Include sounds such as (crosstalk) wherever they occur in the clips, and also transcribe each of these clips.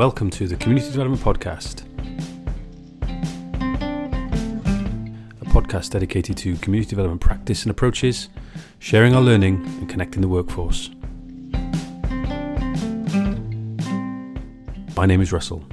Welcome to the Community Development Podcast, a podcast dedicated to community development practice and approaches, sharing our learning, and connecting the workforce. My name is Russell.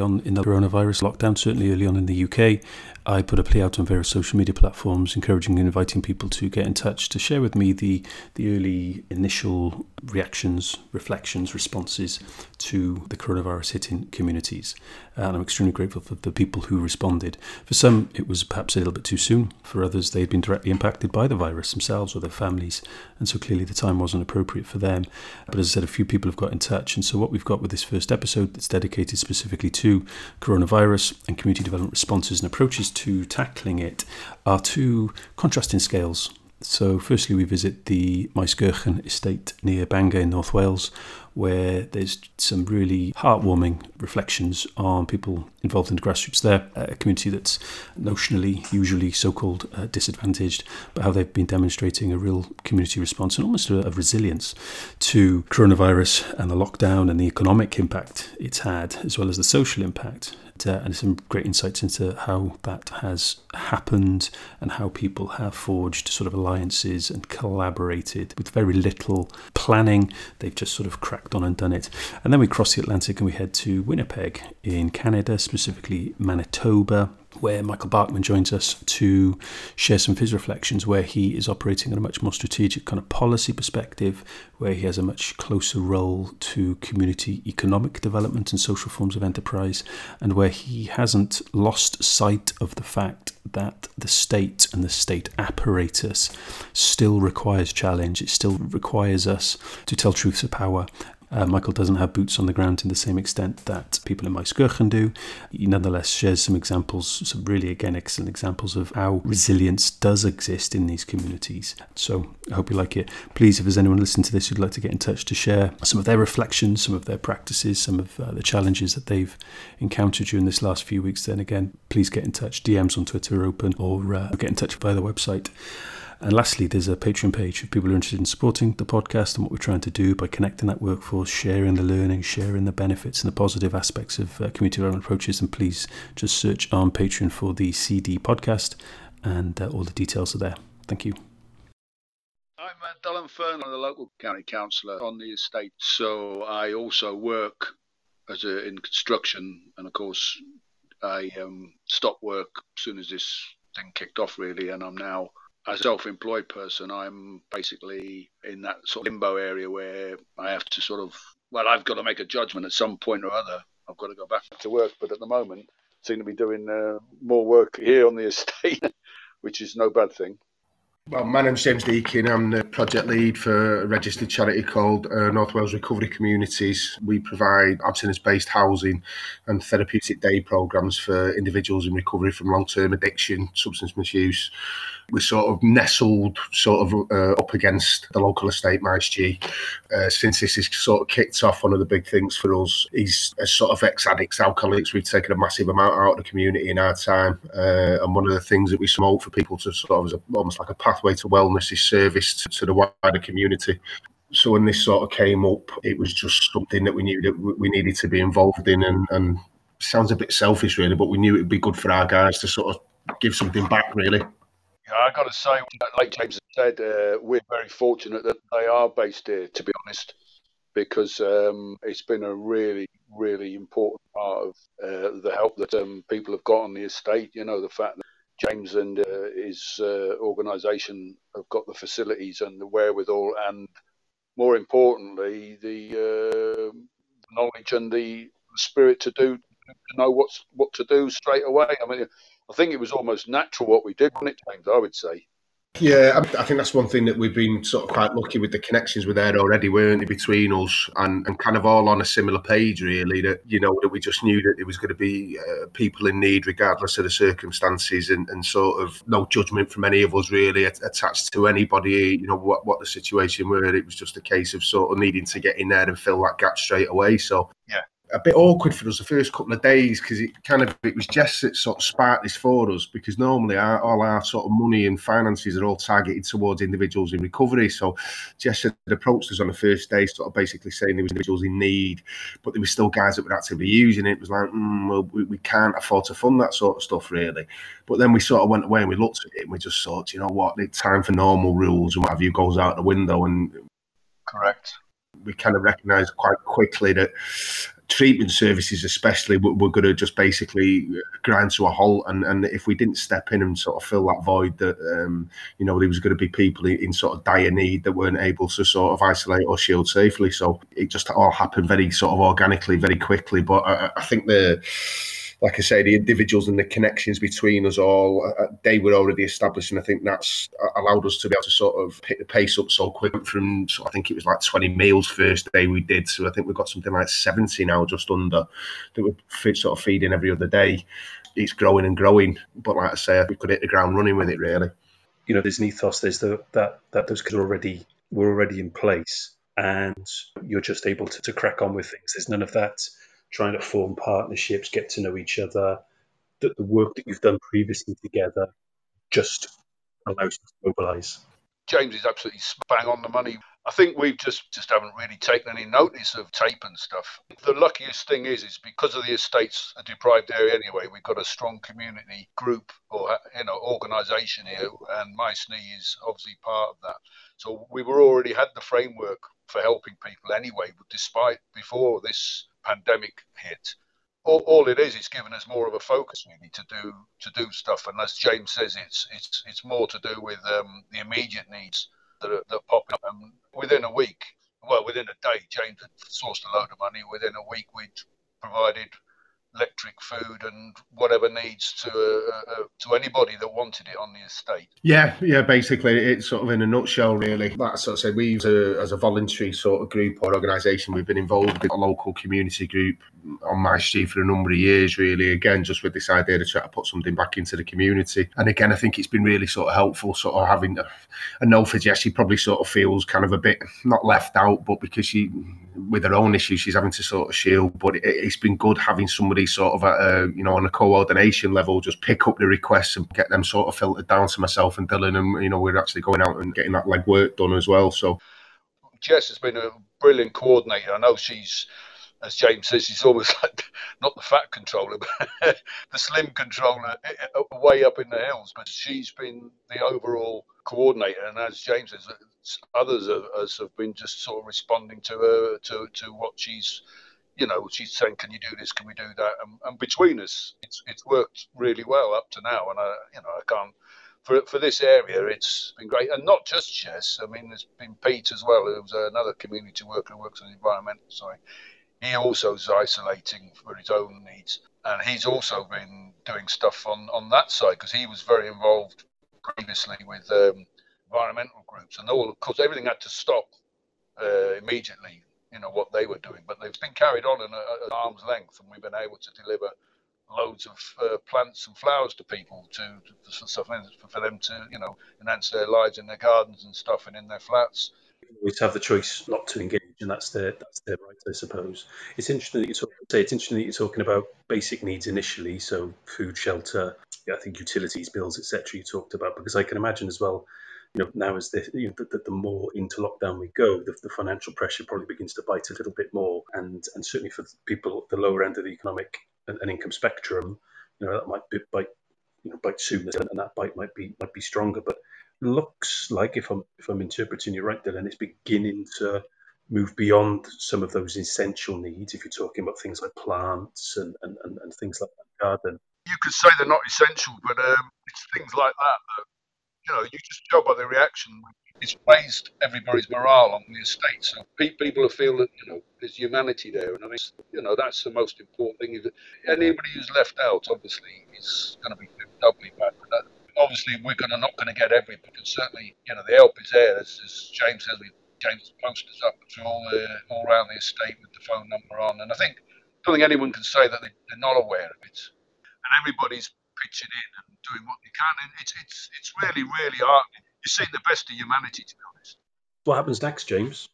On in the coronavirus lockdown, certainly early on in the UK, I put a plea out on various social media platforms, encouraging and inviting people to get in touch to share with me the the early initial reactions, reflections, responses to the coronavirus hitting communities. Uh, and I'm extremely grateful for the people who responded. For some, it was perhaps a little bit too soon. For others, they'd been directly impacted by the virus themselves or their families, and so clearly the time wasn't appropriate for them. But as I said, a few people have got in touch, and so what we've got with this first episode that's dedicated specifically to coronavirus and community development responses and approaches to tackling it are two contrasting scales. So, firstly, we visit the Maesgeirchen estate near Bangor in North Wales, where there's some really heartwarming reflections on people involved in the grassroots there, a community that's notionally, usually so called uh, disadvantaged, but how they've been demonstrating a real community response and almost a, a resilience to coronavirus and the lockdown and the economic impact it's had, as well as the social impact uh, and some great insights into how that has happened and how people have forged sort of alliances and collaborated with very little planning. They've just sort of cracked on and done it. And then we cross the Atlantic and we head to Winnipeg in Canada, specifically Manitoba, where Michael Barkman joins us to share some of his reflections, where he is operating on a much more strategic kind of policy perspective, where he has a much closer role to community economic development and social forms of enterprise, and where he hasn't lost sight of the fact that the state and the state apparatus still requires challenge. It still requires us to tell truths of power uh, Michael doesn't have boots on the ground in the same extent that people in Maesgeirchen do. He nonetheless shares some examples, some really, again, excellent examples of how resilience does exist in these communities. So I hope you like it. Please, if there's anyone listening to this who'd like to get in touch to share some of their reflections, some of their practices, some of uh, the challenges that they've encountered during this last few weeks, then again, please get in touch. DMs on Twitter are open or uh, get in touch via the website. And lastly, there's a Patreon page if people are interested in supporting the podcast and what we're trying to do by connecting that workforce, sharing the learning, sharing the benefits and the positive aspects of uh, community development approaches. And please just search on Patreon for the CD podcast, and uh, all the details are there. Thank you. I'm uh, Dylan Fern, I'm the local county councillor on the estate. So I also work as a, in construction, and of course, I um, stopped work as soon as this thing kicked off, really, and I'm now as a self-employed person, I'm basically in that sort of limbo area where I have to sort of, well, I've got to make a judgment at some point or other. I've got to go back to work, but at the moment, I seem to be doing uh, more work here on the (laughs) estate, which is no bad thing. Well, my name's James Deakin. I'm the project lead for a registered charity called uh, North Wales Recovery Communities. We provide abstinence based housing and therapeutic day programmes for individuals in recovery from long term addiction, substance misuse, we're sort of nestled sort of uh, up against the local estate MaesG. Uh, since this is sort of kicked off, one of the big things for us is as sort of ex-addicts, alcoholics, we've taken a massive amount out of the community in our time. Uh, and one of the things that we promote for people to sort of almost like a pathway to wellness is service to, to the wider community so when this sort of came up, it was just something that we knew that we needed to be involved in, and, and sounds a bit selfish, really, but we knew it would be good for our guys to sort of give something back, really. I got to say, like James said, uh, we're very fortunate that they are based here. To be honest, because um, it's been a really, really important part of uh, the help that um, people have got on the estate. You know, the fact that James and uh, his uh, organisation have got the facilities and the wherewithal, and more importantly, the uh, knowledge and the spirit to do to know what's what to do straight away. I mean, I think it was almost natural what we did, wasn't it, James? I would say. Yeah, I think that's one thing that we've been sort of quite lucky with the connections were there already, weren't they, between us and, and kind of all on a similar page, really. That, you know, that we just knew that there was going to be uh, people in need regardless of the circumstances and, and sort of no judgment from any of us really attached to anybody, you know, what, what the situation were. It was just a case of sort of needing to get in there and fill that gap straight away. So, yeah a bit awkward for us the first couple of days because it kind of it was Jess that sort of sparked this for us because normally our, all our sort of money and finances are all targeted towards individuals in recovery. So Jess had approached us on the first day, sort of basically saying there was individuals in need, but there were still guys that were actively using it. It was like, mm, well, we, we can't afford to fund that sort of stuff really. But then we sort of went away and we looked at it and we just thought, you know what, the time for normal rules and what have you goes out the window and correct we kind of recognised quite quickly that treatment services especially were, were going to just basically grind to a halt. And, and if we didn't step in and sort of fill that void that um, you know there was going to be people in, sort of dire need that weren't able to sort of isolate or shield safely. So it just all happened very sort of organically very quickly. But I, I think the like I say, the individuals and the connections between us all, uh, uh, they were already established. And I think that's uh, allowed us to be able to sort of pick the pace up so quick from, so I think it was like 20 meals first day we did. So I think we've got something like 70 now, just under, that we're sort of feeding every other day. It's growing and growing. But like I say, we could hit the ground running with it, really. You know, there's an ethos, there's the, that, that those kids already were already in place and you're just able to, to crack on with things. There's none of that trying to form partnerships, get to know each other. That the work that you've done previously together just allows you to mobilise. James is absolutely bang on the money. I think we've just just haven't really taken any notice of tape and stuff. The luckiest thing is, is because of the estates a deprived area anyway. We've got a strong community group or you know organisation here, and MaesNi is obviously part of that. So we were already had the framework for helping people anyway. Despite before this pandemic hit, all, all it is is giving us more of a focus really to do to do stuff. And as James says, it's it's it's more to do with um, the immediate needs that are, that pop up. And within a week, well, within a day, James had sourced a load of money. Within a week, we'd provided electric, food, and whatever needs to uh, uh, to anybody that wanted it on the estate. Yeah, yeah. Basically, it's sort of in a nutshell, really. That's sort of say we, as a, as a voluntary sort of group or organisation, we've been involved in a local community group on my street for a number of years. Really, again, just with this idea to try to put something back into the community. And again, I think it's been really sort of helpful, sort of having. I know for Jess, she probably sort of feels kind of a bit not left out, but because she, with her own issues, she's having to sort of shield. But it, it's been good having somebody sort of at a, you know on a coordination level just pick up the requests and get them sort of filtered down to myself and Dylan and you know we're actually going out and getting that leg work done as well so Jess has been a brilliant coordinator I know she's as James says, she's almost (laughs) like not the fat controller, but (laughs) the slim controller eh, eh, way up in the hills. But she's been the overall coordinator, and as James says, others have been just sort of responding to her to to what she's you know, she's saying, "Can you do this? Can we do that?" And, and between us, it's it's worked really well up to now. And I, you know, I can't for for this area, it's been great, and not just Jess. I mean, there's been Pete as well, who's another community worker who works on the environmental side. He also is isolating for his own needs, and he's also been doing stuff on on that side because he was very involved previously with um, environmental groups, and all of course everything had to stop uh, immediately you know what they were doing, but they've been carried on at arm's length, and we've been able to deliver loads of uh, plants and flowers to people to, to for, for them to you know enhance their lives in their gardens and stuff and in their flats. We have the choice not to engage, and that's their that's their right, I suppose. It's interesting that you talk, say it's interesting that you're talking about basic needs initially, so food, shelter, I think utilities, bills, etc. You talked about because I can imagine as well you know, now as the, you know, the, the, more into lockdown we go, the, the, financial pressure probably begins to bite a little bit more. And and certainly for people at the lower end of the economic and, and income spectrum, you know, that might be, bite you know bite sooner, and that bite might be might be stronger. But looks like if I'm if I'm interpreting you right, Dylan, it's beginning to move beyond some of those essential needs. If you're talking about things like plants and and, and, and things like that, garden. You could say they're not essential, but um, it's things like that that you know, you just tell by the reaction. It's raised everybody's morale on the estate. So people feel that, you know, there's humanity there. And I mean, you know, that's the most important thing. Anybody who's left out, obviously, is going to be doubly bad. But that, obviously, we're gonna, not going to get everybody. And certainly, you know, the help is there. As, as James says, we James posters up to all, the, all around the estate with the phone number on. And I think, I don't think anyone can say that they, they're not aware of it. And everybody's pitching in and doing what they can. And it's it's it's really really heartening. You're seeing the best of humanity, to be honest. What happens next, James?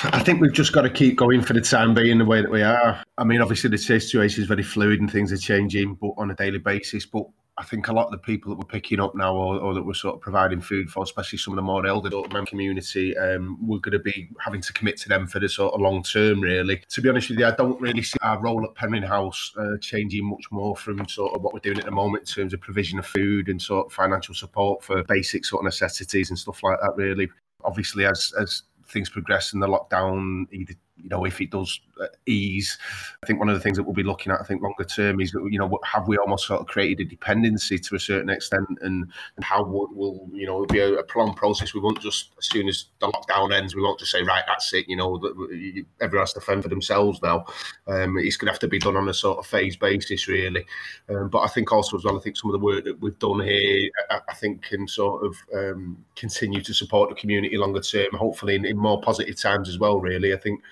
I think we've just got to keep going for the time being the way that we are. I mean, obviously the situation is very fluid and things are changing, but on a daily basis. But I think a lot of the people that we're picking up now, or, or that we're sort of providing food for, especially some of the more elder member community, um, we're going to be having to commit to them for the sort of long term. Really, to be honest with you, I don't really see our role at Penryn House uh, changing much more from sort of what we're doing at the moment in terms of provision of food and sort of financial support for basic sort of necessities and stuff like that. Really, obviously, as as things progress in the lockdown, either you know, if it does uh, ease, I think one of the things that we'll be looking at, I think longer term, is you know, have we almost sort of created a dependency to a certain extent, and, and how will, will you know it'll be a, a, prolonged process? We won't just as soon as the lockdown ends, we won't just say right, that's it. You know, that everyone has to fend for themselves now. Um, it's going to have to be done on a sort of phase basis, really. Um, but I think also as well, I think some of the work that we've done here, I, I think can sort of um, continue to support the community longer term, hopefully in, in more positive times as well. Really, I think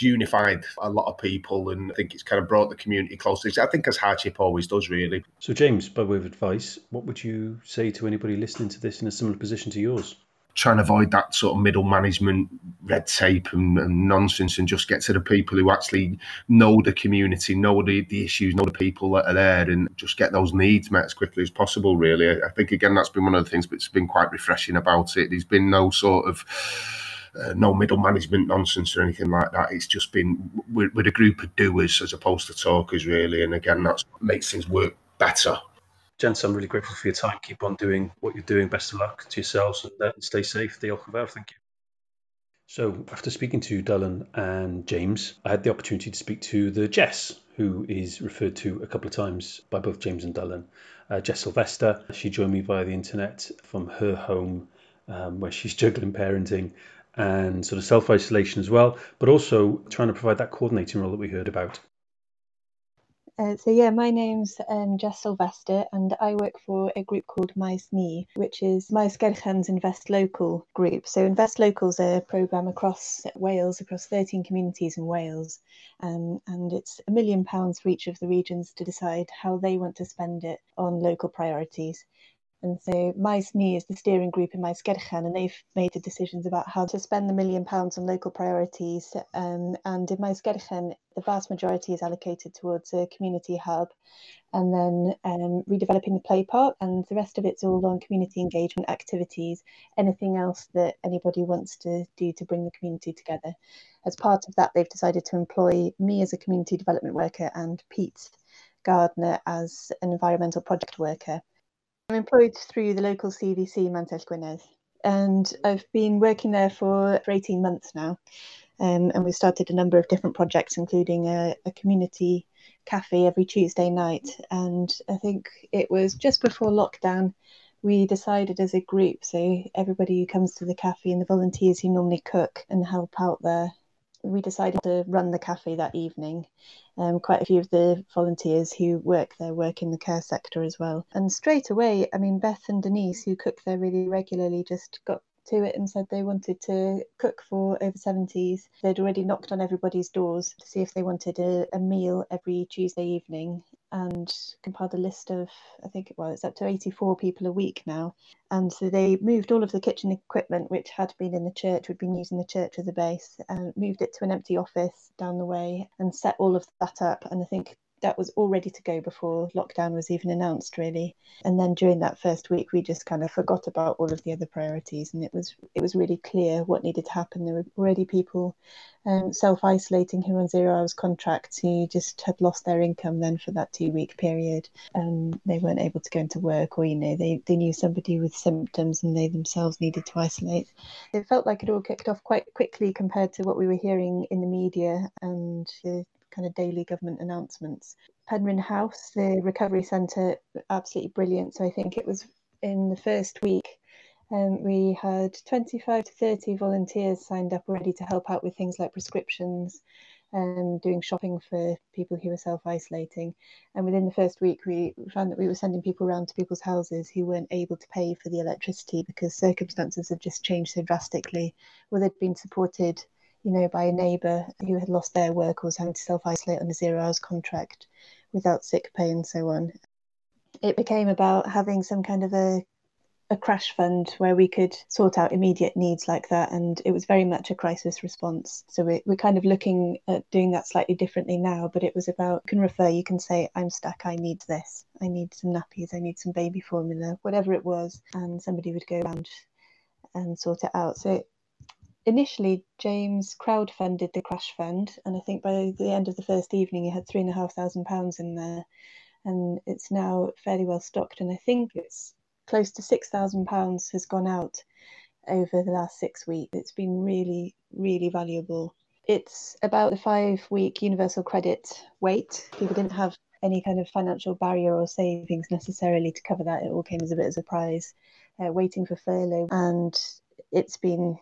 unified a lot of people and I think it's kind of brought the community closer. I think as hardship always does, really. So, James, by way of advice, what would you say to anybody listening to this in a similar position to yours? Try and avoid that sort of middle management red tape and, and, nonsense and just get to the people who actually know the community, know the, the issues, know the people that are there and just get those needs met as quickly as possible, really. I think, again, that's been one of the things that's been quite refreshing about it. There's been no sort of uh, no middle management nonsense or anything like that. It's just been we're, a group of doers as opposed to talkers, really. And again, that's what makes things work better. Gents, I'm really grateful for your time. Keep on doing what you're doing. Best of luck to yourselves and, uh, stay safe. The Alcover, thank you. So, after speaking to Dylan and James, I had the opportunity to speak to the Jess, who is referred to a couple of times by both James and Dylan. Uh, Jess Silvester, she joined me via the internet from her home um, where she's (laughs) juggling parenting and sort of self isolation as well, but also trying to provide that coordinating role that we heard about. Uh, so yeah, my name's um, Jess Silvester, and I work for a group called Maes Ni, which is Maesgeirchen's Invest Local group. So Invest Local is a programme across Wales, across 13 communities in Wales, um, and it's a million pounds for each of the regions to decide how they want to spend it on local priorities. And so Maes Ni is the steering group in Maesgeirchen, and they've made the decisions about how to spend the million pounds on local priorities. Um, and in Maesgeirchen, the vast majority is allocated towards a community hub and then um, redeveloping the play park, and the rest of it's all on community engagement activities, anything else that anybody wants to do to bring the community together. As part of that, they've decided to employ me as a community development worker and Pete Gardner as an environmental project worker. I'm employed through the local CVC Mantell Gwynedd, and I've been working there for, for 18 months now. Um, and we've started a number of different projects, including a, a community cafe every Tuesday night. And I think it was just before lockdown, we decided as a group, so everybody who comes to the cafe and the volunteers who normally cook and help out there we decided to run the cafe that evening. Um, quite a few of the volunteers who work there work in the care sector as well. And straight away, I mean, Beth and Denise, who cook there really regularly, just got to it and said they wanted to cook for over 70s. They'd already knocked on everybody's doors to see if they wanted a, a meal every Tuesday evening and compiled a list of, I think, well, it's up to 84 people a week now. And so they moved all of the kitchen equipment, which had been in the church, we'd been using the church as a base, and moved it to an empty office down the way and set all of that up. And I think that was all ready to go before lockdown was even announced really. And then during that first week we just kind of forgot about all of the other priorities and it was it was really clear what needed to happen. There were already people um, self-isolating who on zero hours contracts who just had lost their income then for that two week period and they weren't able to go into work or you know they, they knew somebody with symptoms and they themselves needed to isolate. It felt like it all kicked off quite quickly compared to what we were hearing in the media and the kind of daily government announcements. Penryn House, the recovery centre, absolutely brilliant. So I think it was in the first week. Um, we had 25 to 30 volunteers signed up already to help out with things like prescriptions and doing shopping for people who were self isolating. And within the first week, we found that we were sending people around to people's houses who weren't able to pay for the electricity because circumstances had just changed so drastically. Well, they'd been supported you know, by a neighbour who had lost their work or was having to self isolate on a zero hours contract without sick pay and so on. It became about having some kind of a a crash fund where we could sort out immediate needs like that. And it was very much a crisis response. So we, we're kind of looking at doing that slightly differently now, but it was about can refer, you can say, I'm stuck, I need this, I need some nappies, I need some baby formula, whatever it was. And somebody would go around and sort it out. So initially James crowdfunded the crash fund, and I think by the end of the first evening he had three and a half thousand pounds in there, and it's now fairly well stocked. And I think it's close to £6,000 has gone out over the last six weeks. It's been really, really valuable. It's about the five week universal credit wait. People didn't have any kind of financial barrier or savings necessarily to cover that. It all came as a bit of a surprise, uh, waiting for furlough. And it's been,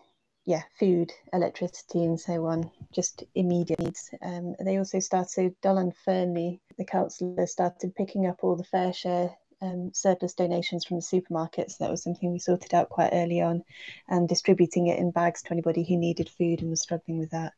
yeah, food, electricity, and so on, just immediate needs. Um, they also started, so Dylan Fernley, the councillor, started picking up all the FareShare um, surplus donations from the supermarkets. That was something we sorted out quite early on, and distributing it in bags to anybody who needed food and was struggling with that.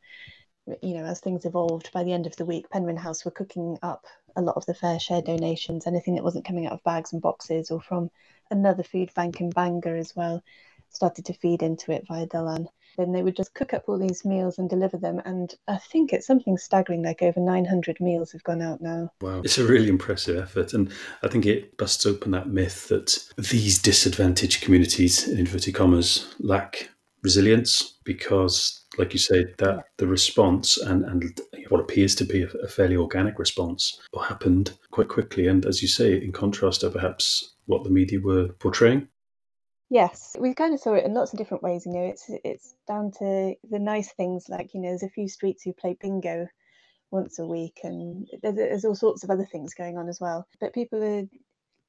You know, as things evolved, by the end of the week, Penryn House were cooking up a lot of the FareShare donations, anything that wasn't coming out of bags and boxes or from another food bank in Bangor as well, started to feed into it via Dylan then they would just cook up all these meals and deliver them. And I think it's something staggering, like over 900 meals have gone out now. Wow. It's a really impressive effort. And I think it busts open that myth that these disadvantaged communities, in inverted commas, lack resilience because like you say, that the response and, and what appears to be a, a, fairly organic response happened quite quickly. And as you say, in contrast to perhaps what the media were portraying. Yes, we kind of saw it in lots of different ways. You know, it's it's down to the nice things like you know, there's a few streets who play bingo once a week, and there's, there's all sorts of other things going on as well. But people are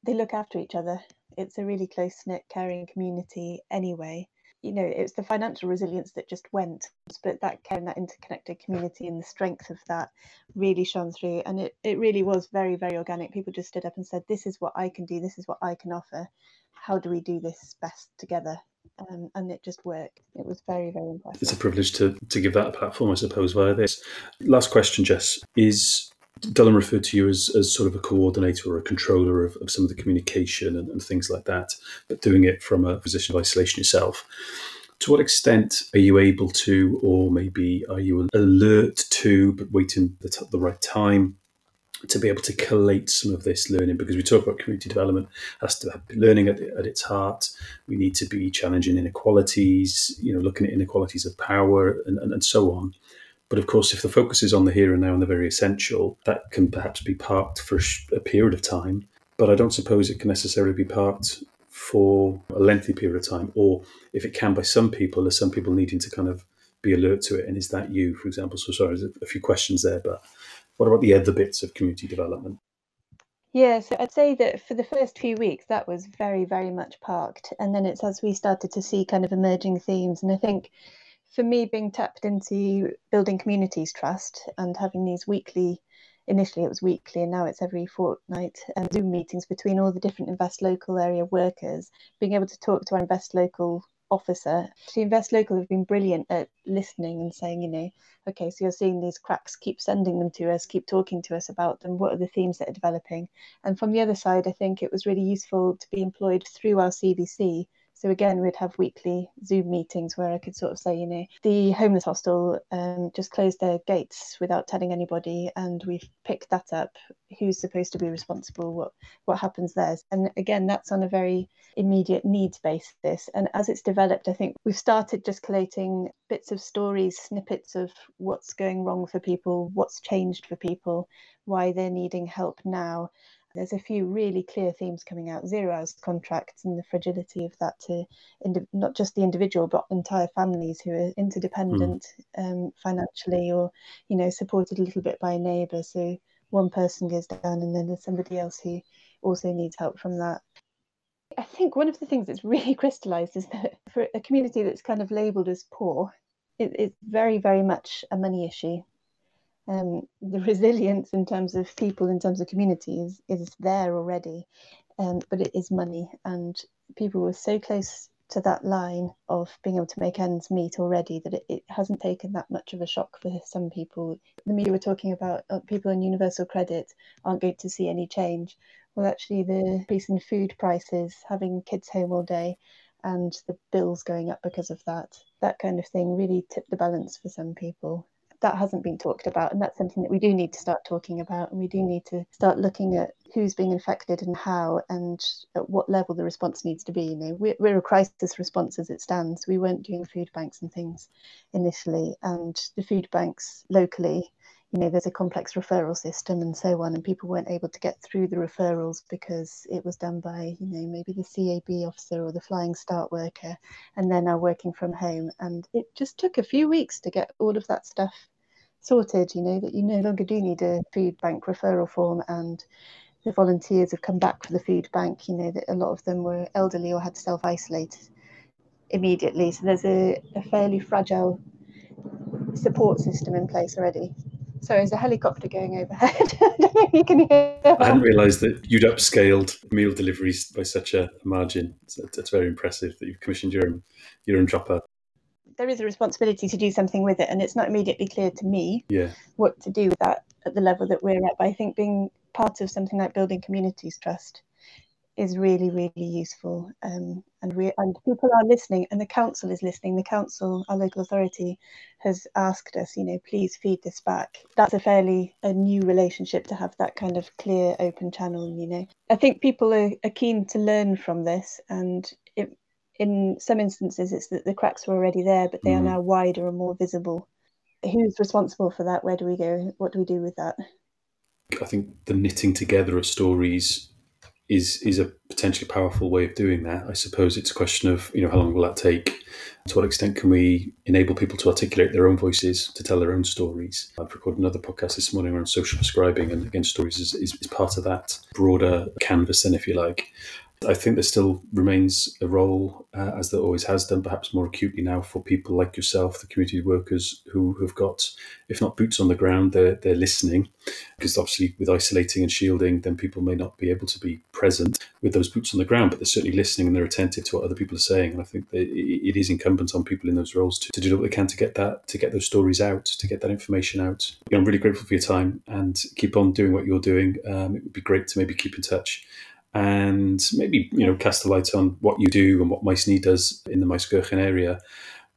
they look after each other. It's a really close knit, caring community anyway. You know, it's the financial resilience that just went, but that caring, that interconnected community and the strength of that really shone through. And it, it really was very, very organic. People just stood up and said, This is what I can do, this is what I can offer how do we do this best together? Um, and it just worked. It was very, very impressive. It's a privilege to, to give that a platform, I suppose, via this. Last question, Jess. Is Dylan referred to you as, as sort of a coordinator or a controller of, of some of the communication and, and things like that, but doing it from a position of isolation yourself. To what extent are you able to, or maybe are you alert to, but waiting the, t- the right time to be able to collate some of this learning? Because we talk about community development has to have learning at, at, its heart. We need to be challenging inequalities you know looking at inequalities of power and, and, and so on but of course if the focus is on the here and now and the very essential that can perhaps be parked for a period of time but i don't suppose it can necessarily be parked for a lengthy period of time or if it can by some people there's some people needing to kind of be alert to it and is that you for example so sorry there's a few questions there but what about the other bits of community development? Yeah, so I'd say that for the first few weeks, that was very, very much parked. And then it's as we started to see kind of emerging themes. And I think for me, being tapped into building communities trust and having these weekly, initially it was weekly, and now it's every fortnight, um, Zoom meetings between all the different Invest Local area workers, being able to talk to our Invest Local officer. The Invest Local have been brilliant at listening and saying, you know, okay, so you're seeing these cracks, keep sending them to us, keep talking to us about them. What are the themes that are developing? And from the other side, I think it was really useful to be employed through our CVC so again, we'd have weekly Zoom meetings where I could sort of say, you know, the homeless hostel um, just closed their gates without telling anybody, and we've picked that up. Who's supposed to be responsible? What what happens there? And again, that's on a very immediate needs basis. And as it's developed, I think we've started just collating bits of stories, snippets of what's going wrong for people, what's changed for people, why they're needing help now there's a few really clear themes coming out zero hours contracts and the fragility of that to not just the individual but entire families who are interdependent mm. um, financially or you know supported a little bit by a neighbour. So one person goes down and then there's somebody else who also needs help from that. I think one of the things that's (laughs) really crystallized is that for a community that's kind of labeled as poor it, it's very very much a money issue um, the resilience in terms of people, in terms of communities, is, there already. Um, but it is money, and people were so close to that line of being able to make ends meet already that it, it hasn't taken that much of a shock for some people. The media were talking about uh, people on universal credit aren't going to see any change. Well, actually, the increase in food prices, having kids home all day, and the bills going up because of that, that kind of thing really tipped the balance for some people that hasn't been talked about and that's something that we do need to start talking about and we do need to start looking at who's being infected and how and at what level the response needs to be you know. We're, we're a crisis response as it stands. We weren't doing food banks and things initially and the food banks locally you know there's a complex referral system and so on and people weren't able to get through the referrals because it was done by you know maybe the CAB officer or the flying start worker and they're now working from home and it just took a few weeks to get all of that stuff sorted, you know, that you no longer do need a food bank referral form and the volunteers have come back for the food bank, you know, that a lot of them were elderly or had to self isolate immediately. So there's a, a fairly fragile support system in place already. So there's a helicopter going overhead. (laughs) I you can hear. I hadn't realised that you'd upscaled meal deliveries by such a margin. It's, that's very impressive that you've commissioned your own your own dropper there is a responsibility to do something with it, and it's not immediately clear to me yeah. what to do with that at the level that we're at. But I think being part of something like building communities trust is really really useful um, and we and people are listening and the council is listening the council our local authority has asked us you know please feed this back that's a fairly a new relationship to have that kind of clear open channel you know i think people are, are keen to learn from this and in some instances it's that the cracks were already there but they mm. are now wider and more visible. Who's responsible for that? Where do we go? What do we do with that? I think the knitting together of stories is is a potentially powerful way of doing that. I suppose it's a question of you know how long will that take? To what extent can we enable people to articulate their own voices to tell their own stories? I've recorded another podcast this morning around social prescribing and again stories is, is, is part of that broader canvas then if you like I think there still remains a role, uh, as there always has done, perhaps more acutely now, for people like yourself, the community workers who have got, if not boots on the ground, they're, they're listening. Because obviously, with isolating and shielding, then people may not be able to be present with those boots on the ground, but they're certainly listening and they're attentive to what other people are saying. And I think it is incumbent on people in those roles to, to do what they can to get that, to get those stories out, to get that information out. I'm really grateful for your time and keep on doing what you're doing. Um, it would be great to maybe keep in touch and maybe you know cast a light on what you do and what Maesni does in the Maesgeirchen area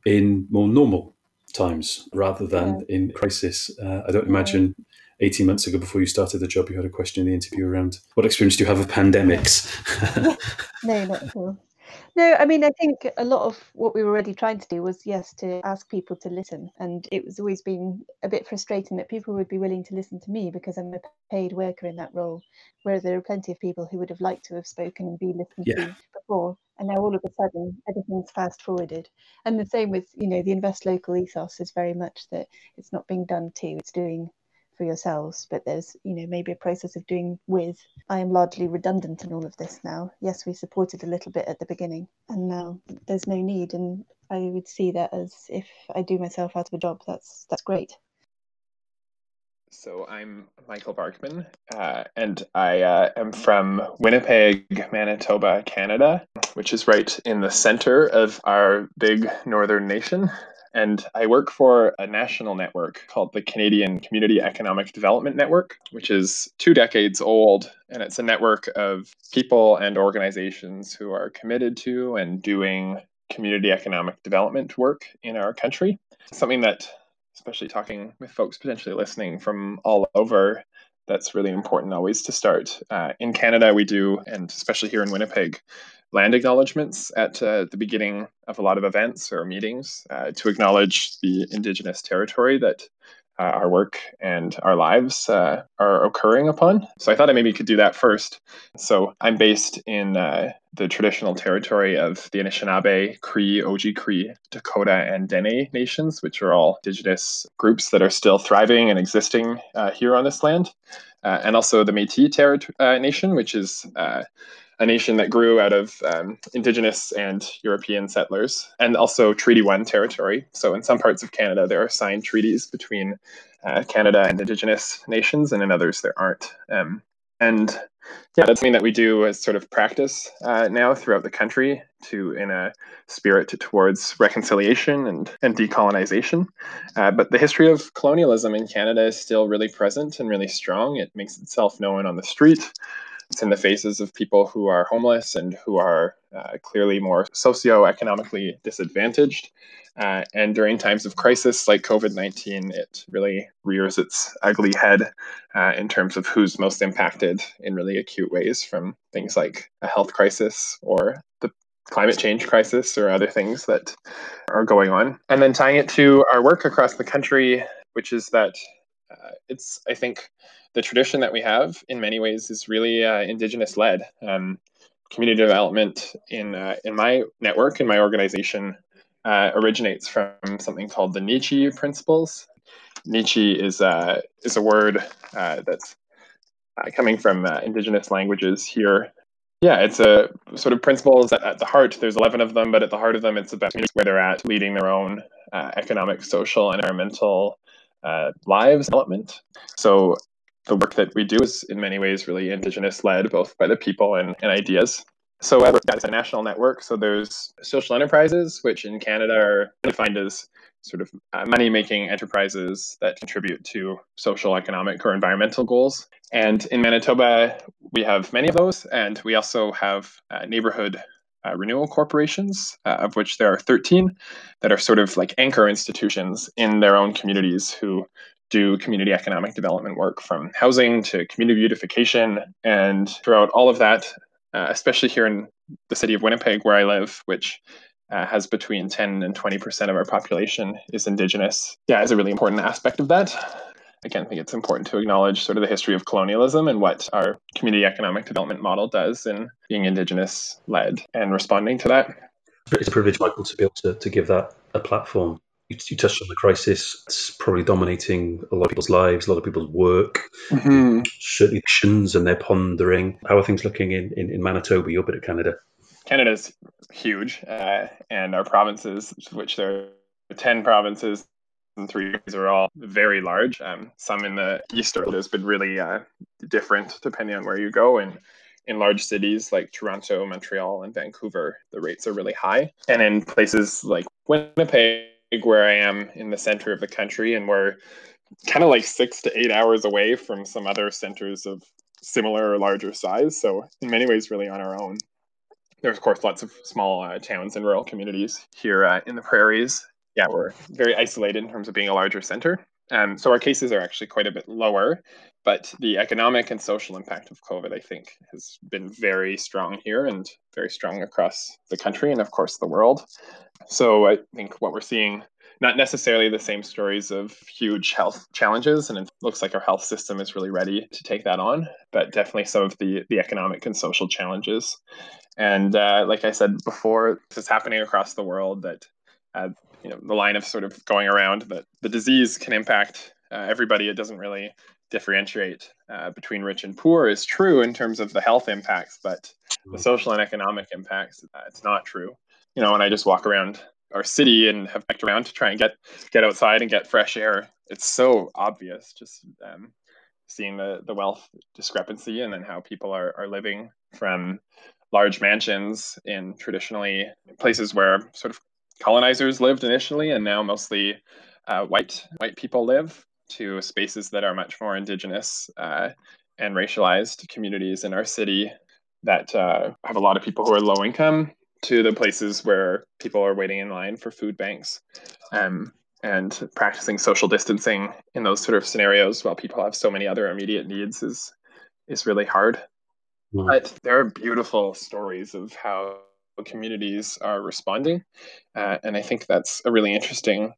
in more normal times rather than yeah. in crisis. Uh, I don't imagine 18 months ago before you started the job you had a question in the interview around what experience do you have of pandemics? (laughs) no, not at all. No, I mean, I think a lot of what we were already trying to do was, yes, to ask people to listen. And it was always been a bit frustrating that people would be willing to listen to me because I'm a paid worker in that role. Whereas there are plenty of people who would have liked to have spoken and be listened yeah. to before. And now all of a sudden, everything's fast forwarded. And the same with, you know, the invest local ethos is very much that it's not being done to, it's doing for yourselves, but there's, you know, maybe a process of doing with. I am largely redundant in all of this now. Yes, we supported a little bit at the beginning, and now there's no need. And I would see that as if I do myself out of a job, that's that's great. So I'm Michael Barkman, uh, and I uh, am from Winnipeg, Manitoba, Canada, which is right in the center of our big northern nation. And I work for a national network called the Canadian Community Economic Development Network, which is two decades old. And it's a network of people and organizations who are committed to and doing community economic development work in our country. Something that, especially talking with folks potentially listening from all over, that's really important always to start. Uh, in Canada, we do, and especially here in Winnipeg, land acknowledgements at uh, the beginning of a lot of events or meetings uh, to acknowledge the Indigenous territory that uh, our work and our lives uh, are occurring upon. So I thought I maybe could do that first. So I'm based in uh, the traditional territory of the Anishinaabe, Cree, Oji-Cree, Dakota, and Dene nations, which are all Indigenous groups that are still thriving and existing uh, here on this land. and also the Métis ter- nation, which is a nation that grew out of um, indigenous and European settlers, and also Treaty One territory. So, in some parts of Canada, there are signed treaties between uh, Canada and indigenous nations, and in others, there aren't. Um, And yeah, that's something that we do as sort of practice uh, now throughout the country to in a spirit to, towards reconciliation and, and decolonization. Uh, but the history of colonialism in Canada is still really present and really strong. It makes itself known on the street. It's in the faces of people who are homeless and who are uh, clearly more socioeconomically disadvantaged. Uh, and during times of crisis like COVID 19, it really rears its ugly head uh, in terms of who's most impacted in really acute ways from things like a health crisis or the climate change crisis or other things that are going on. And then tying it to our work across the country, which is that uh, it's, I think, the tradition that we have in many ways is really uh, indigenous led. Um, community development in uh, in my network in my organization uh, originates from something called the Neechi principles. Neechi is uh, is a word uh, that's coming from indigenous languages here. Yeah, it's a sort of principles at, at, the heart. There's 11 of them, but at the heart of them, it's about where they're at, leading their own economic, social, and environmental lives development. So the work that we do is in many ways really indigenous led, both by the people and, and ideas. So uh, it's a national network. So there's social enterprises, which in Canada are defined as sort of uh, money-making enterprises that contribute to social, economic, or environmental goals. And in Manitoba, we have many of those, and we also have uh, neighborhood uh, renewal corporations, uh, of which there are 13 that are sort of like anchor institutions in their own communities who do community economic development work from housing to community beautification. And throughout all of that, uh, especially here in the city of Winnipeg, where I live, which uh, has between 10 and 20% of our population is Indigenous, yeah, is a really important aspect of that. Again, I think it's important to acknowledge sort of the history of colonialism and what our community economic development model does in being Indigenous led and responding to that. It's a privilege, Michael, to be able to, to give that a platform you, you, touched on the crisis. It's probably dominating a lot of people's lives, a lot of people's work, mm-hmm. certainly and they're pondering. How are things looking in, in, in Manitoba, your bit of Canada? Canada's huge, uh, and our provinces, which there are 10 provinces three are all very large. Um, some in the east has been really uh, different depending on where you go. And in large cities like Toronto, Montreal, and Vancouver, the rates are really high. And in places like Winnipeg, where I am in the center of the country, and we're kind of like six to eight hours away from some other centers of similar or larger size. So, in many ways, really on our own. There's, of course, lots of small uh, towns and rural communities here uh, in the prairies. Yeah, we're very isolated in terms of being a larger center. Um, so, our cases are actually quite a bit lower, but the economic and social impact of COVID, I think, has been very strong here and very strong across the country and, of course, the world. So I think what we're seeing, not necessarily the same stories of huge health challenges, and it looks like our health system is really ready to take that on, but definitely some of the the economic and social challenges. And uh, like I said before, this is happening across the world. That uh, you know the line of sort of going around that the disease can impact uh, everybody. It doesn't really differentiate uh, between rich and poor is true in terms of the health impacts, but the mm-hmm. social and economic impacts, uh, it's not true you know, when I just walk around our city and have biked around to try and get get outside and get fresh air, it's so obvious just um, seeing the the wealth discrepancy and then how people are are living from large mansions in traditionally places where sort of colonizers lived initially and now mostly uh, white white people live to spaces that are much more indigenous uh, and racialized communities in our city that uh, have a lot of people who are low income to the places where people are waiting in line for food banks um, and practicing social distancing in those sort of scenarios while people have so many other immediate needs is is really hard. Mm. But there are beautiful stories of how communities are responding, uh, and I think that's a really interesting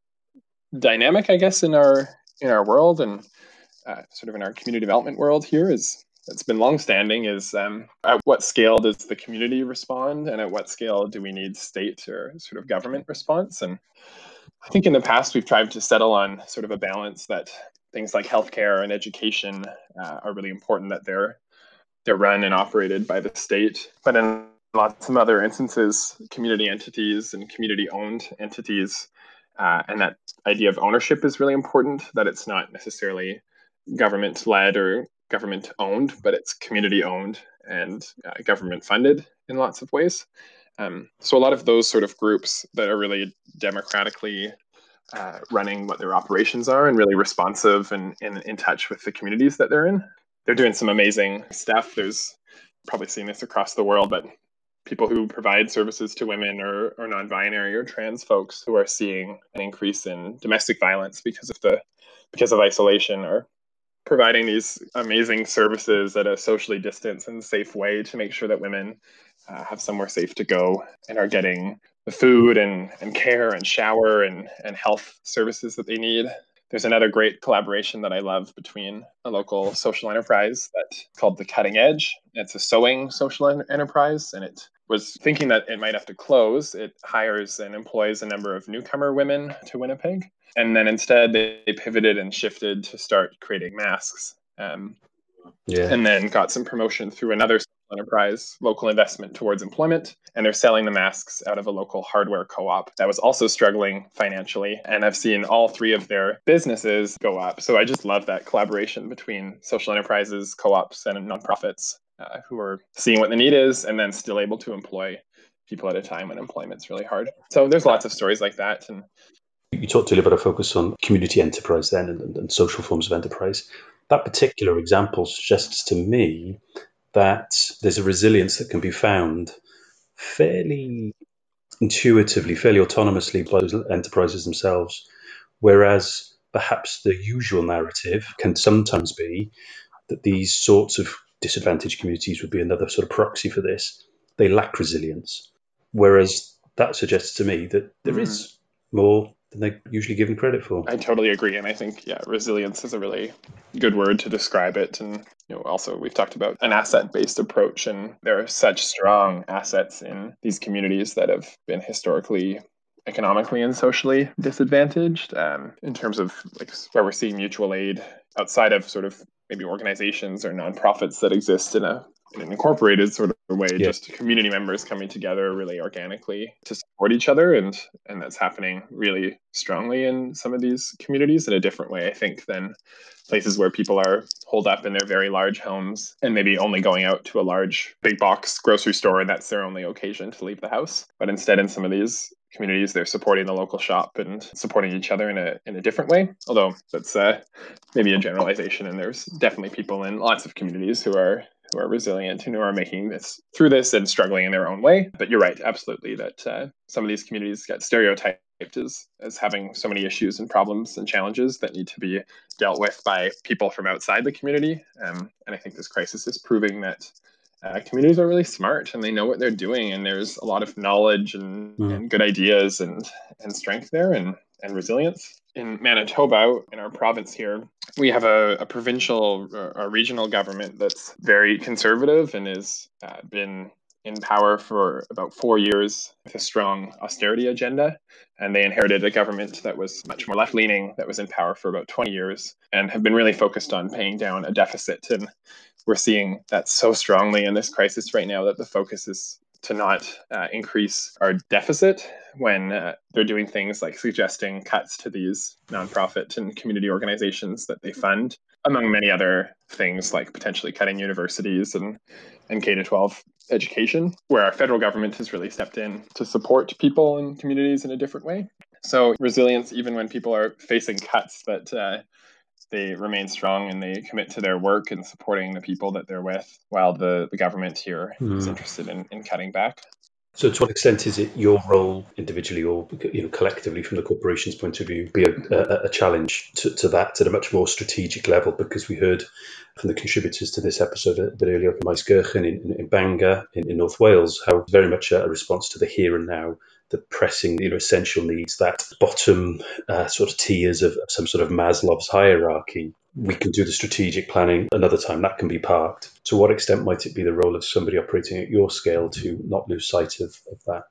dynamic, I guess, in our in our world and uh, sort of in our community development world here is that's been longstanding is um, at what scale does the community respond and at what scale do we need state or sort of government response? And i think in the past we've tried to settle on sort of a balance that things like healthcare and education uh, are really important that they're they're run and operated by the state. But in lots of other instances community entities and community owned entities uh, and that idea of ownership is really important that it's not necessarily government led or government owned, but it's community owned and uh, government funded in lots of ways. Um, so a lot of those sort of groups that are really democratically uh, running what their operations are and really responsive and, and in touch with the communities that they're in. They're doing some amazing stuff. There's probably seen this across the world, but people who provide services to women or, or non-binary or trans folks who are seeing an increase in domestic violence because of the because of isolation or providing these amazing services at a socially distanced and safe way to make sure that women uh, have somewhere safe to go and are getting the food and, and care and shower and, and health services that they need. There's another great collaboration that I love between a local social enterprise that's called The Cutting Edge. It's a sewing social enterprise, and it was thinking that it might have to close. It hires and employs a number of newcomer women to Winnipeg. And then instead, they pivoted and shifted to start creating masks. Um, yeah. And then got some promotion through another enterprise, local investment towards employment, and they're selling the masks out of a local hardware co op that was also struggling financially. And I've seen all three of their businesses go up. So I just love that collaboration between social enterprises, co ops, and nonprofits uh, who are seeing what the need is and then still able to employ people at a time when employment's really hard. So there's lots of stories like that. And you talked earlier about a focus on community enterprise then and, and social forms of enterprise. That particular example suggests to me that there's a resilience that can be found fairly intuitively, fairly autonomously by those enterprises themselves. Whereas perhaps the usual narrative can sometimes be that these sorts of disadvantaged communities would be another sort of proxy for this. They lack resilience. Whereas that suggests to me that there mm. is more than they're usually given credit for. I totally agree. And I think, yeah, resilience is a really good word to describe it. And, you know, also we've talked about an asset based approach, and there are such strong assets in these communities that have been historically economically and socially disadvantaged um, in terms of like where we're seeing mutual aid outside of sort of maybe organizations or nonprofits that exist in a an incorporated sort of way, yeah. just community members coming together really organically to support each other, and and that's happening really strongly in some of these communities in a different way, I think, than places where people are holed up in their very large homes and maybe only going out to a large big box grocery store and that's their only occasion to leave the house. But instead, in some of these communities they're supporting the local shop and supporting each other in a in a different way although that's uh, maybe a generalization and there's definitely people in lots of communities who are who are resilient and who are making this through this and struggling in their own way. But you're right, absolutely, that uh, some of these communities get stereotyped as, as having so many issues and problems and challenges that need to be dealt with by people from outside the community. Um, and I think this crisis is proving that uh, communities are really smart and they know what they're doing, and there's a lot of knowledge and, mm. and good ideas and, and strength there and, and resilience in Manitoba, in our province here, we have a, a provincial or a regional government that's very conservative and has uh, been in power for about four years with a strong austerity agenda. And they inherited a government that was much more left leaning, that was in power for about 20 years, and have been really focused on paying down a deficit. And we're seeing that so strongly in this crisis right now that the focus is to not uh, increase our deficit when uh, they're doing things like suggesting cuts to these nonprofit and community organizations that they fund, among many other things like potentially cutting universities and, and K 12 education, where our federal government has really stepped in to support people and communities in a different way. So, resilience, even when people are facing cuts that uh, they remain strong and they commit to their work and supporting the people that they're with, while the, the government here mm. is hmm. interested in, in cutting back. So, to what extent is it your role individually or you know collectively from the corporation's point of view be a, a, a challenge to, to, that at a much more strategic level? Because we heard from the contributors to this episode a bit earlier from Maesgeirchen in, in, in Bangor in, in North Wales, how very much a response to the here and now the pressing, you know, essential needs, that bottom uh, sort of tiers of some sort of Maslow's hierarchy. We can do the strategic planning another time. That can be parked. To what extent might it be the role of somebody operating at your scale to not lose sight of, of that?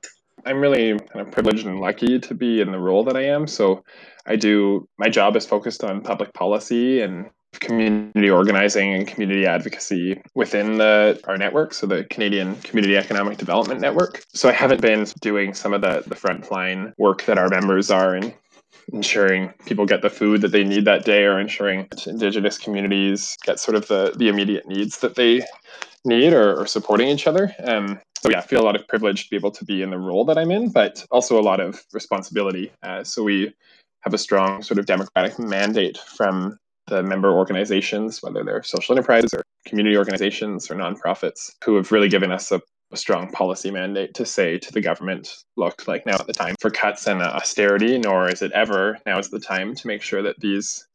I'm really kind of privileged and lucky to be in the role that I am. So I do my job is focused on public policy and community organizing and community advocacy within the, our network, so the Canadian Community Economic Development Network. So I haven't been doing some of the, the frontline work that our members are in ensuring people get the food that they need that day or ensuring indigenous communities get sort of the, the immediate needs that they need or, or supporting each other. Um, so yeah, I feel a lot of privilege to be able to be in the role that I'm in, but also a lot of responsibility. Uh, so we have a strong sort of democratic mandate from the member organizations, whether they're social enterprises or community organizations or nonprofits, who have really given us a, a strong policy mandate to say to the government, look, like now at the time for cuts and austerity, nor is it ever now is the time to make sure that these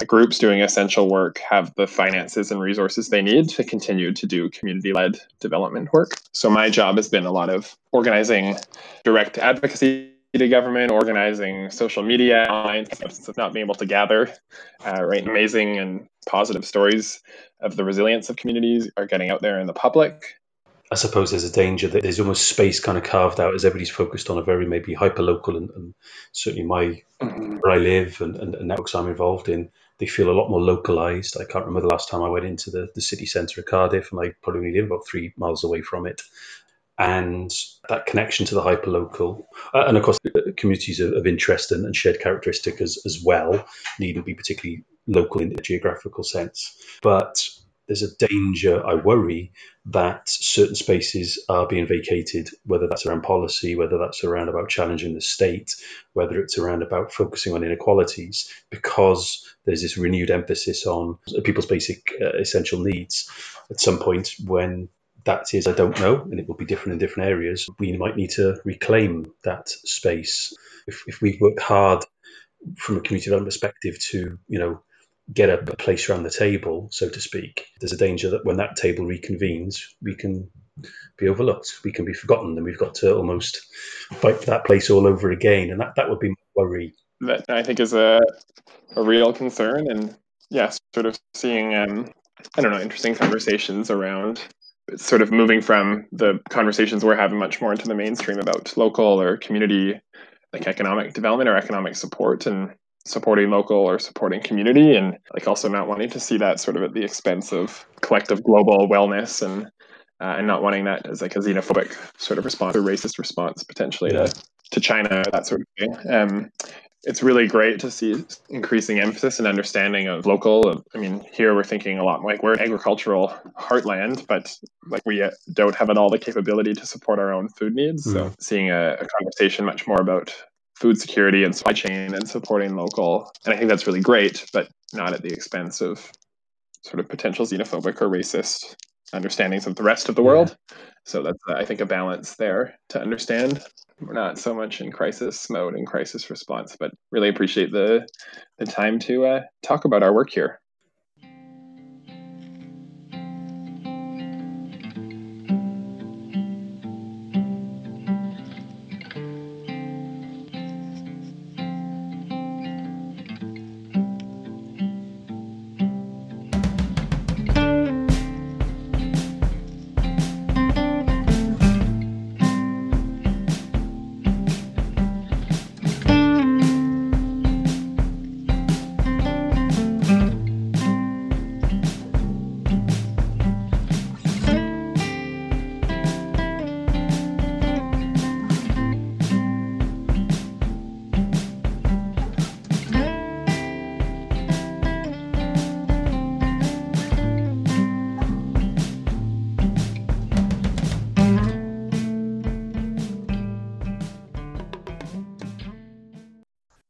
uh, groups doing essential work have the finances and resources they need to continue to do community led development work. So, my job has been a lot of organizing direct advocacy to government, organizing social media, online, of not being able to gather, uh, right? Amazing and positive stories of the resilience of communities are getting out there in the public. I suppose there's a danger that there's almost space kind of carved out as everybody's focused on a very maybe hyper local and, and, certainly my mm-hmm. where I live and, and, and networks I'm involved in they feel a lot more localized. I can't remember the last time I went into the, the city centre of Cardiff, and I probably only live about three miles away from it. And that connection to the hyperlocal, uh, and of course, communities of, of interest and, and, shared characteristic as, as well, needn't be particularly local in the geographical sense. But there's a danger, I worry, that certain spaces are being vacated, whether that's around policy, whether that's around about challenging the state, whether it's around about focusing on inequalities, because there's this renewed emphasis on people's basic uh, essential needs. At some point, when that is, I don't know, and it will be different in different areas, we might need to reclaim that space. If, if we work hard from a community development perspective to, you know, get a, a, place around the table, so to speak, there's a danger that when that table reconvenes, we can be overlooked, we can be forgotten, and we've got to almost fight for that place all over again. And that, that would be my worry. That I think is a, a real concern. And yeah, sort of seeing, um, I don't know, interesting conversations around sort of moving from the conversations we're having much more into the mainstream about local or community like economic development or economic support and supporting local or supporting community and like also not wanting to see that sort of at the expense of collective global wellness and uh, and not wanting that as like a xenophobic sort of response or racist response potentially yeah. to, to China that sort of thing. Um, it's really great to see increasing emphasis and understanding of local. I mean, here we're thinking a lot like we're an agricultural heartland, but like we don't have at all the capability to support our own food needs. Mm. So seeing a, a conversation much more about food security and supply chain and supporting local. And I think that's really great, but not at the expense of sort of potential xenophobic or racist understandings of the rest of the world. So that's, I think, a balance there to understand. We're not so much in crisis mode and crisis response, but really appreciate the the time to uh, talk about our work here.